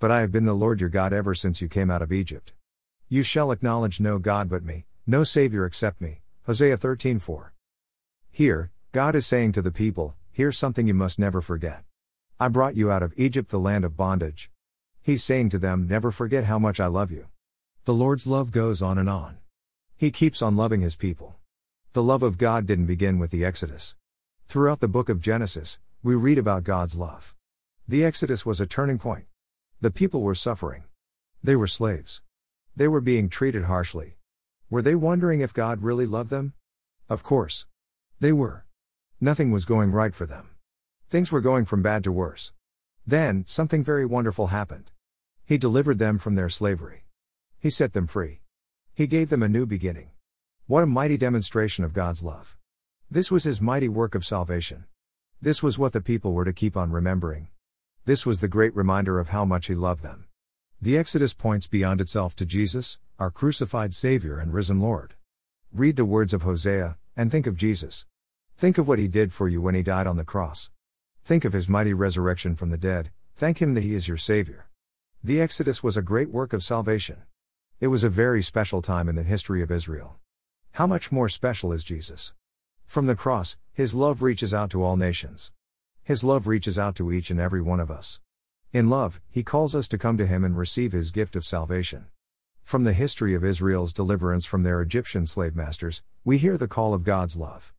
But I have been the Lord your God ever since you came out of Egypt. You shall acknowledge no God but me, no Savior except me. Hosea 13:4. Here, God is saying to the people, here's something you must never forget. I brought you out of Egypt, the land of bondage. He's saying to them, never forget how much I love you. The Lord's love goes on and on. He keeps on loving his people. The love of God didn't begin with the Exodus. Throughout the book of Genesis, we read about God's love. The Exodus was a turning point. The people were suffering. They were slaves. They were being treated harshly. Were they wondering if God really loved them? Of course. They were. Nothing was going right for them. Things were going from bad to worse. Then, something very wonderful happened. He delivered them from their slavery. He set them free. He gave them a new beginning. What a mighty demonstration of God's love. This was His mighty work of salvation. This was what the people were to keep on remembering. This was the great reminder of how much He loved them. The Exodus points beyond itself to Jesus, our crucified Savior and risen Lord. Read the words of Hosea, and think of Jesus. Think of what He did for you when He died on the cross. Think of His mighty resurrection from the dead, thank Him that He is your Savior. The Exodus was a great work of salvation. It was a very special time in the history of Israel. How much more special is Jesus? From the cross, His love reaches out to all nations. His love reaches out to each and every one of us. In love, He calls us to come to Him and receive His gift of salvation. From the history of Israel's deliverance from their Egyptian slave masters, we hear the call of God's love.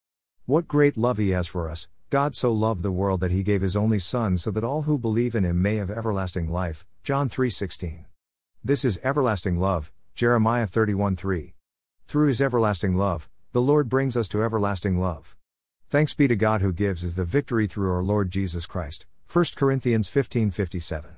What great love He has for us! God so loved the world that He gave His only Son so that all who believe in Him may have everlasting life. John 3:16. This is everlasting love. Jeremiah 31:3. Through his everlasting love, the Lord brings us to everlasting love. Thanks be to God who gives us the victory through our Lord Jesus Christ. 1 Corinthians 15:57.